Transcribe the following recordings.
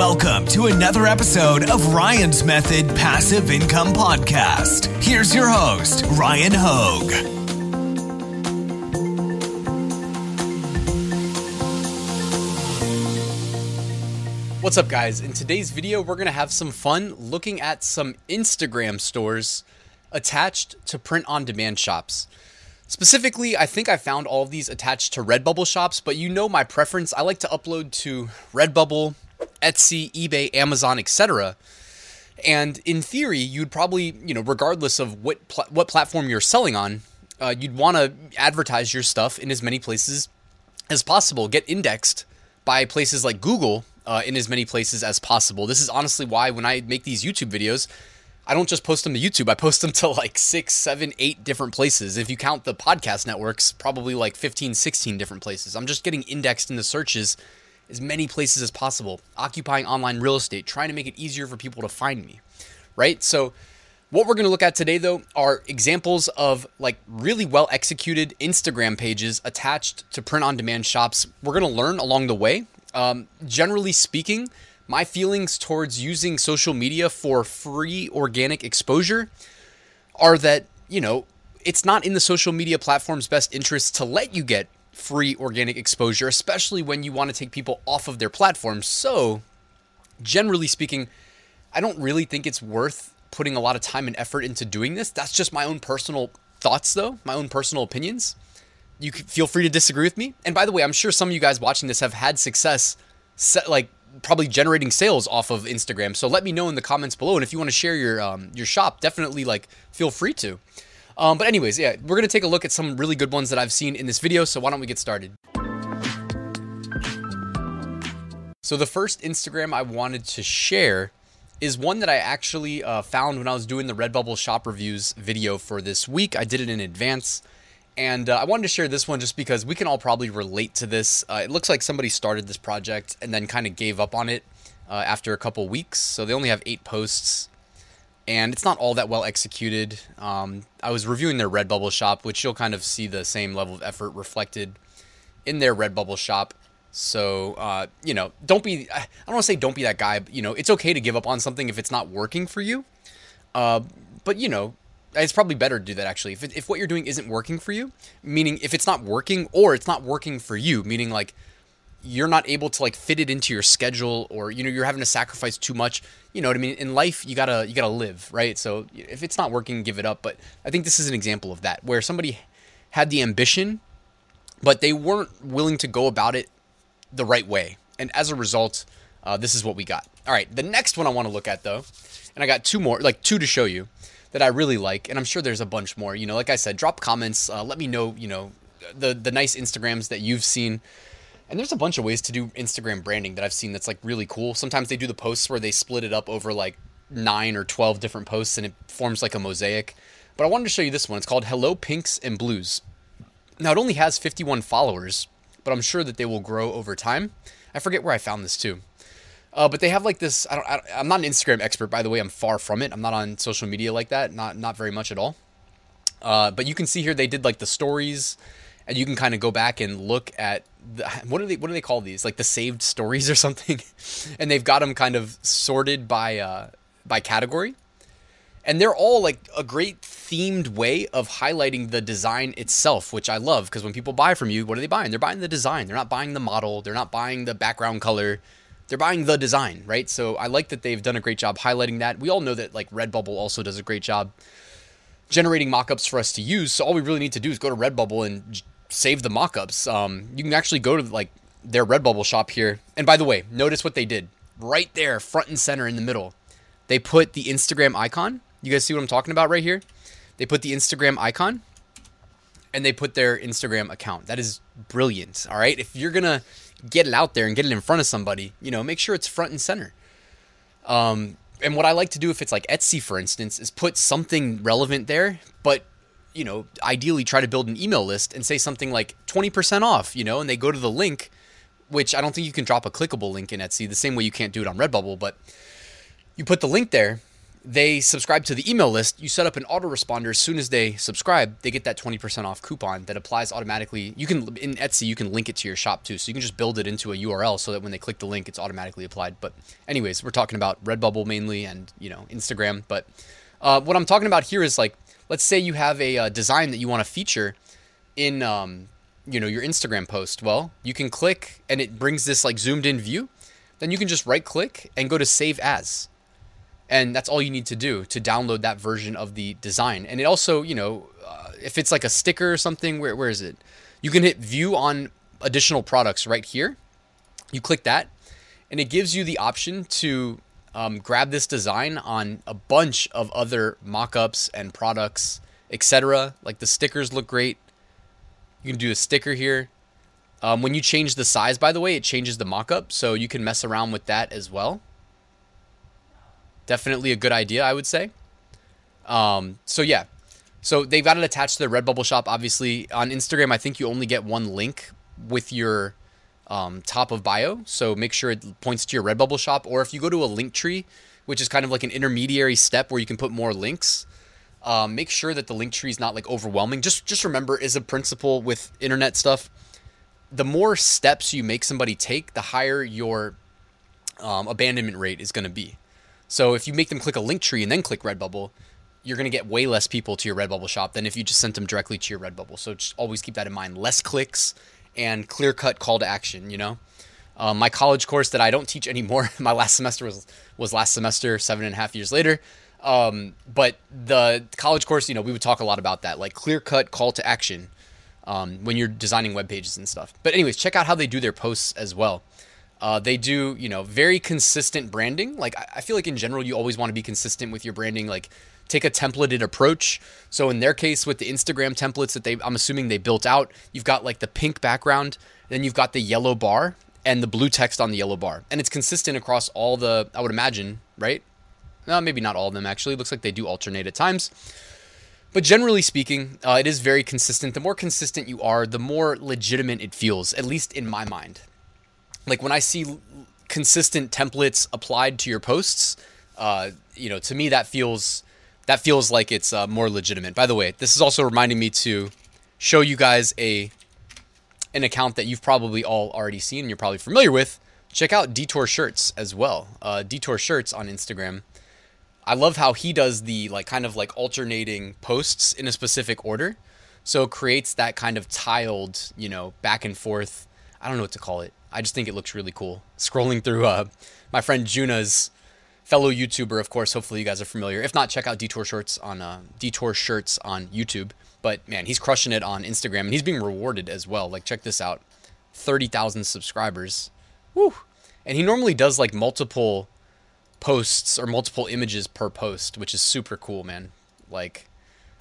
Welcome to another episode of Ryan's Method Passive Income Podcast. Here's your host, Ryan Hogue. What's up, guys? In today's video, we're going to have some fun looking at some Instagram stores attached to print on demand shops. Specifically, I think I found all of these attached to Redbubble shops, but you know my preference. I like to upload to Redbubble, Etsy, eBay, Amazon, etc. And in theory, you'd probably, you know, regardless of what pl- what platform you're selling on, uh, you'd want to advertise your stuff in as many places as possible. Get indexed by places like Google uh, in as many places as possible. This is honestly why when I make these YouTube videos, I don't just post them to YouTube. I post them to like six, seven, eight different places. If you count the podcast networks, probably like 15, 16 different places. I'm just getting indexed in the searches as many places as possible, occupying online real estate, trying to make it easier for people to find me, right? So, what we're going to look at today, though, are examples of like really well executed Instagram pages attached to print on demand shops. We're going to learn along the way. Um, generally speaking, my feelings towards using social media for free organic exposure are that, you know, it's not in the social media platform's best interest to let you get free organic exposure, especially when you want to take people off of their platform. So, generally speaking, I don't really think it's worth putting a lot of time and effort into doing this. That's just my own personal thoughts, though, my own personal opinions. You can feel free to disagree with me. And by the way, I'm sure some of you guys watching this have had success, set, like probably generating sales off of Instagram. So let me know in the comments below. And if you want to share your um, your shop, definitely like feel free to. Um, but anyways, yeah, we're gonna take a look at some really good ones that I've seen in this video. So why don't we get started? So the first Instagram I wanted to share is one that I actually uh, found when I was doing the Redbubble shop reviews video for this week. I did it in advance. And uh, I wanted to share this one just because we can all probably relate to this. Uh, it looks like somebody started this project and then kind of gave up on it uh, after a couple weeks. So they only have eight posts, and it's not all that well executed. Um, I was reviewing their Redbubble shop, which you'll kind of see the same level of effort reflected in their Redbubble shop. So uh, you know, don't be. I don't want to say don't be that guy. But, you know, it's okay to give up on something if it's not working for you. Uh, but you know, it's probably better to do that actually. If, if what you're doing isn't working for you, meaning if it's not working or it's not working for you, meaning like you're not able to like fit it into your schedule or you know you're having to sacrifice too much you know what i mean in life you gotta you gotta live right so if it's not working give it up but i think this is an example of that where somebody had the ambition but they weren't willing to go about it the right way and as a result uh, this is what we got all right the next one i want to look at though and i got two more like two to show you that I really like, and I'm sure there's a bunch more. You know, like I said, drop comments. Uh, let me know. You know, the the nice Instagrams that you've seen. And there's a bunch of ways to do Instagram branding that I've seen that's like really cool. Sometimes they do the posts where they split it up over like nine or 12 different posts and it forms like a mosaic. But I wanted to show you this one. It's called Hello Pinks and Blues. Now, it only has 51 followers, but I'm sure that they will grow over time. I forget where I found this too. Uh, but they have like this. I don't, I, am not an Instagram expert, by the way. I'm far from it. I'm not on social media like that. Not not very much at all. Uh, but you can see here they did like the stories, and you can kind of go back and look at the, what do they what do they call these? Like the saved stories or something. and they've got them kind of sorted by uh, by category, and they're all like a great themed way of highlighting the design itself, which I love because when people buy from you, what are they buying? They're buying the design. They're not buying the model. They're not buying the background color they're buying the design, right? So I like that they've done a great job highlighting that. We all know that like Redbubble also does a great job generating mockups for us to use. So all we really need to do is go to Redbubble and save the mockups. Um, you can actually go to like their Redbubble shop here. And by the way, notice what they did right there, front and center in the middle. They put the Instagram icon. You guys see what I'm talking about right here? They put the Instagram icon and they put their Instagram account. That is brilliant. All right. If you're going to get it out there and get it in front of somebody, you know, make sure it's front and center. Um, and what I like to do if it's like Etsy, for instance, is put something relevant there, but you know, ideally try to build an email list and say something like 20% off, you know, and they go to the link, which I don't think you can drop a clickable link in Etsy the same way you can't do it on Redbubble, but you put the link there they subscribe to the email list, you set up an autoresponder as soon as they subscribe, they get that 20% off coupon that applies automatically. You can in Etsy, you can link it to your shop too. So you can just build it into a URL so that when they click the link, it's automatically applied. But anyways, we're talking about Redbubble mainly and, you know, Instagram, but uh, what I'm talking about here is like let's say you have a, uh, design that you want to feature in um, you know your Instagram post. Well, you can click and it brings this like zoomed in view. Then you can just right click and go to save as and that's all you need to do to download that version of the design. And it also, you know, uh, if it's like a sticker or something, where where is it? You can hit view on additional products right here. You click that, and it gives you the option to um, grab this design on a bunch of other mock-ups and products, etc. Like the stickers look great. You can do a sticker here. Um, when you change the size, by the way, it changes the mock-up, so you can mess around with that as well definitely a good idea, I would say. Um, so yeah, so they've got it attached to their Redbubble shop. Obviously, on Instagram, I think you only get one link with your um, top of bio. So make sure it points to your Redbubble shop. Or if you go to a link tree, which is kind of like an intermediary step where you can put more links, um, make sure that the link tree is not like overwhelming. Just just remember, is a principle with internet stuff. The more steps you make somebody take, the higher your um, abandonment rate is going to be. So if you make them click a link tree and then click Redbubble, you're going to get way less people to your Redbubble shop than if you just sent them directly to your Redbubble. So just always keep that in mind. Less clicks and clear cut call to action, you know? Um, my college course that I don't teach anymore, my last semester was, was last semester, seven and a half years later. Um, but the college course, you know, we would talk a lot about that, like clear cut call to action um, when you're designing web pages and stuff. But, anyways, check out how they do their posts as well. Uh, they do, you know, very consistent branding. Like I feel like in general, you always want to be consistent with your branding. Like take a templated approach. So in their case, with the Instagram templates that they, I'm assuming they built out, you've got like the pink background, then you've got the yellow bar and the blue text on the yellow bar, and it's consistent across all the. I would imagine, right? No, maybe not all of them actually. It looks like they do alternate at times. But generally speaking, uh, it is very consistent. The more consistent you are, the more legitimate it feels, at least in my mind like when I see consistent templates applied to your posts, uh, you know, to me that feels that feels like it's uh, more legitimate. By the way, this is also reminding me to show you guys a an account that you've probably all already seen and you're probably familiar with. Check out Detour Shirts as well. Uh, Detour Shirts on Instagram. I love how he does the like kind of like alternating posts in a specific order. So it creates that kind of tiled, you know, back and forth. I don't know what to call it. I just think it looks really cool. Scrolling through uh, my friend Juna's fellow YouTuber, of course. Hopefully, you guys are familiar. If not, check out Detour Shirts on uh, Detour Shirts on YouTube. But man, he's crushing it on Instagram, and he's being rewarded as well. Like, check this out: thirty thousand subscribers. Woo! And he normally does like multiple posts or multiple images per post, which is super cool, man. Like,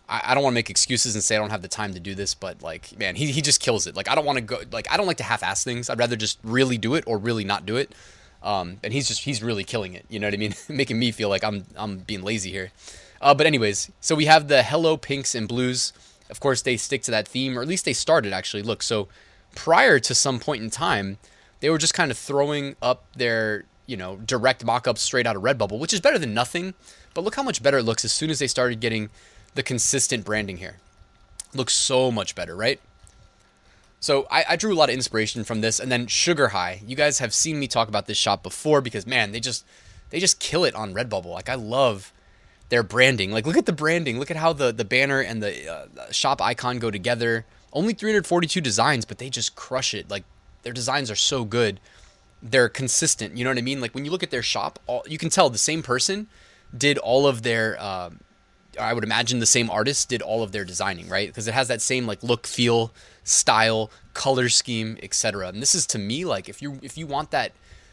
I, don't want to make excuses and say I don't have the time to do this, but like, man, he, he just kills it. Like, I don't want to go, like, I don't like to half ass things. I'd rather just really do it or really not do it. Um, and he's just, he's really killing it. You know what I mean? Making me feel like I'm, I'm being lazy here. Uh, but anyways, so we have the hello pinks and blues. Of course, they stick to that theme, or at least they started actually. Look, so prior to some point in time, they were just kind of throwing up their, you know, direct mock-ups straight out of Redbubble, which is better than nothing. But look how much better it looks as soon as they started getting the consistent branding here. Looks so much better, right? So I, I, drew a lot of inspiration from this, and then Sugar High. You guys have seen me talk about this shop before because man, they just they just kill it on Redbubble. Like I love their branding. Like look at the branding. Look at how the the banner and the uh, shop icon go together. Only 342 designs, but they just crush it. Like their designs are so good. They're consistent. You know what I mean? Like when you look at their shop, all, you can tell the same person did all of their uh, I would imagine the same artist did all of their designing, right? Because it has that same like look, feel, style, color scheme, etc. And this is to me like if you if you want that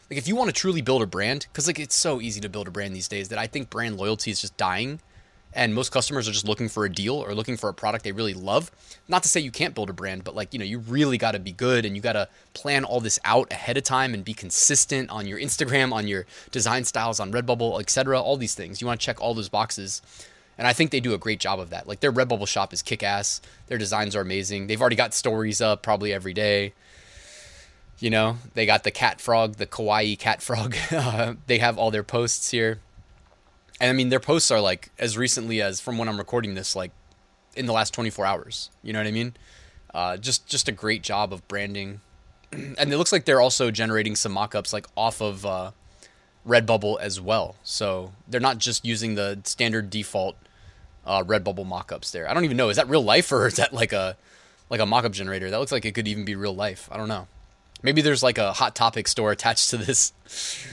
like if you want to truly build a brand cuz like it's so easy to build a brand these days that I think brand loyalty is just dying and most customers are just looking for a deal or looking for a product they really love. Not to say you can't build a brand, but like, you know, you really got to be good and you got to plan all this out ahead of time and be consistent on your Instagram, on your design styles, on Redbubble, etc. All these things. You want to check all those boxes. And I think they do a great job of that. Like their Redbubble shop is kick ass. Their designs are amazing. They've already got stories up probably every day. You know, they got the cat frog, the kawaii cat frog. they have all their posts here. and I mean their posts are like as recently as from when I'm recording this, like in the last 24 hours. You know what I mean? Uh, just just a great job of branding, and it looks like they're also generating some mock-ups like off of uh, Redbubble as well. So they're not just using the standard default uh, Redbubble mock-ups there. I don't even know is that real life or is that like a like a mock-up generator? That looks like it could even be real life. I don't know. Maybe there's like a hot topic store attached to this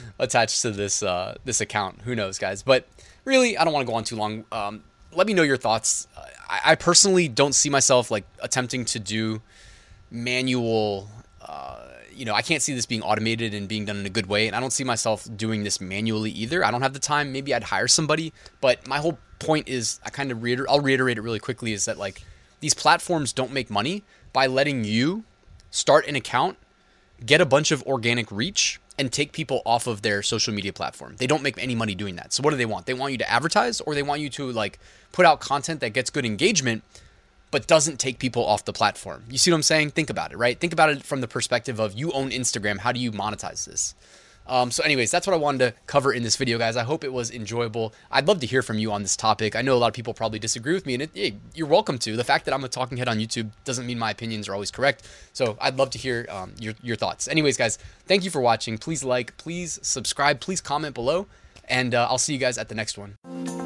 attached to this uh, this account. Who knows, guys? But really, I don't want to go on too long. Um, let me know your thoughts. I, I, personally don't see myself like attempting to do manual. Uh, you know, I can't see this being automated and being done in a good way, and I don't see myself doing this manually either. I don't have the time. Maybe I'd hire somebody, but my whole point is, I kind of reiter- I'll reiterate it really quickly, is that like these platforms don't make money by letting you start an account, get a bunch of organic reach, and take people off of their social media platform. They don't make any money doing that. So what do they want? They want you to advertise or they want you to like put out content that gets good engagement but doesn't take people off the platform. You see what I'm saying? Think about it, right? Think about it from the perspective of you own Instagram. How do you monetize this? Um, so, anyways, that's what I wanted to cover in this video, guys. I hope it was enjoyable. I'd love to hear from you on this topic. I know a lot of people probably disagree with me, and it, you're welcome to. The fact that I'm a talking head on YouTube doesn't mean my opinions are always correct. So, I'd love to hear um, your, your thoughts. Anyways, guys, thank you for watching. Please like, please subscribe, please comment below, and uh, I'll see you guys at the next one.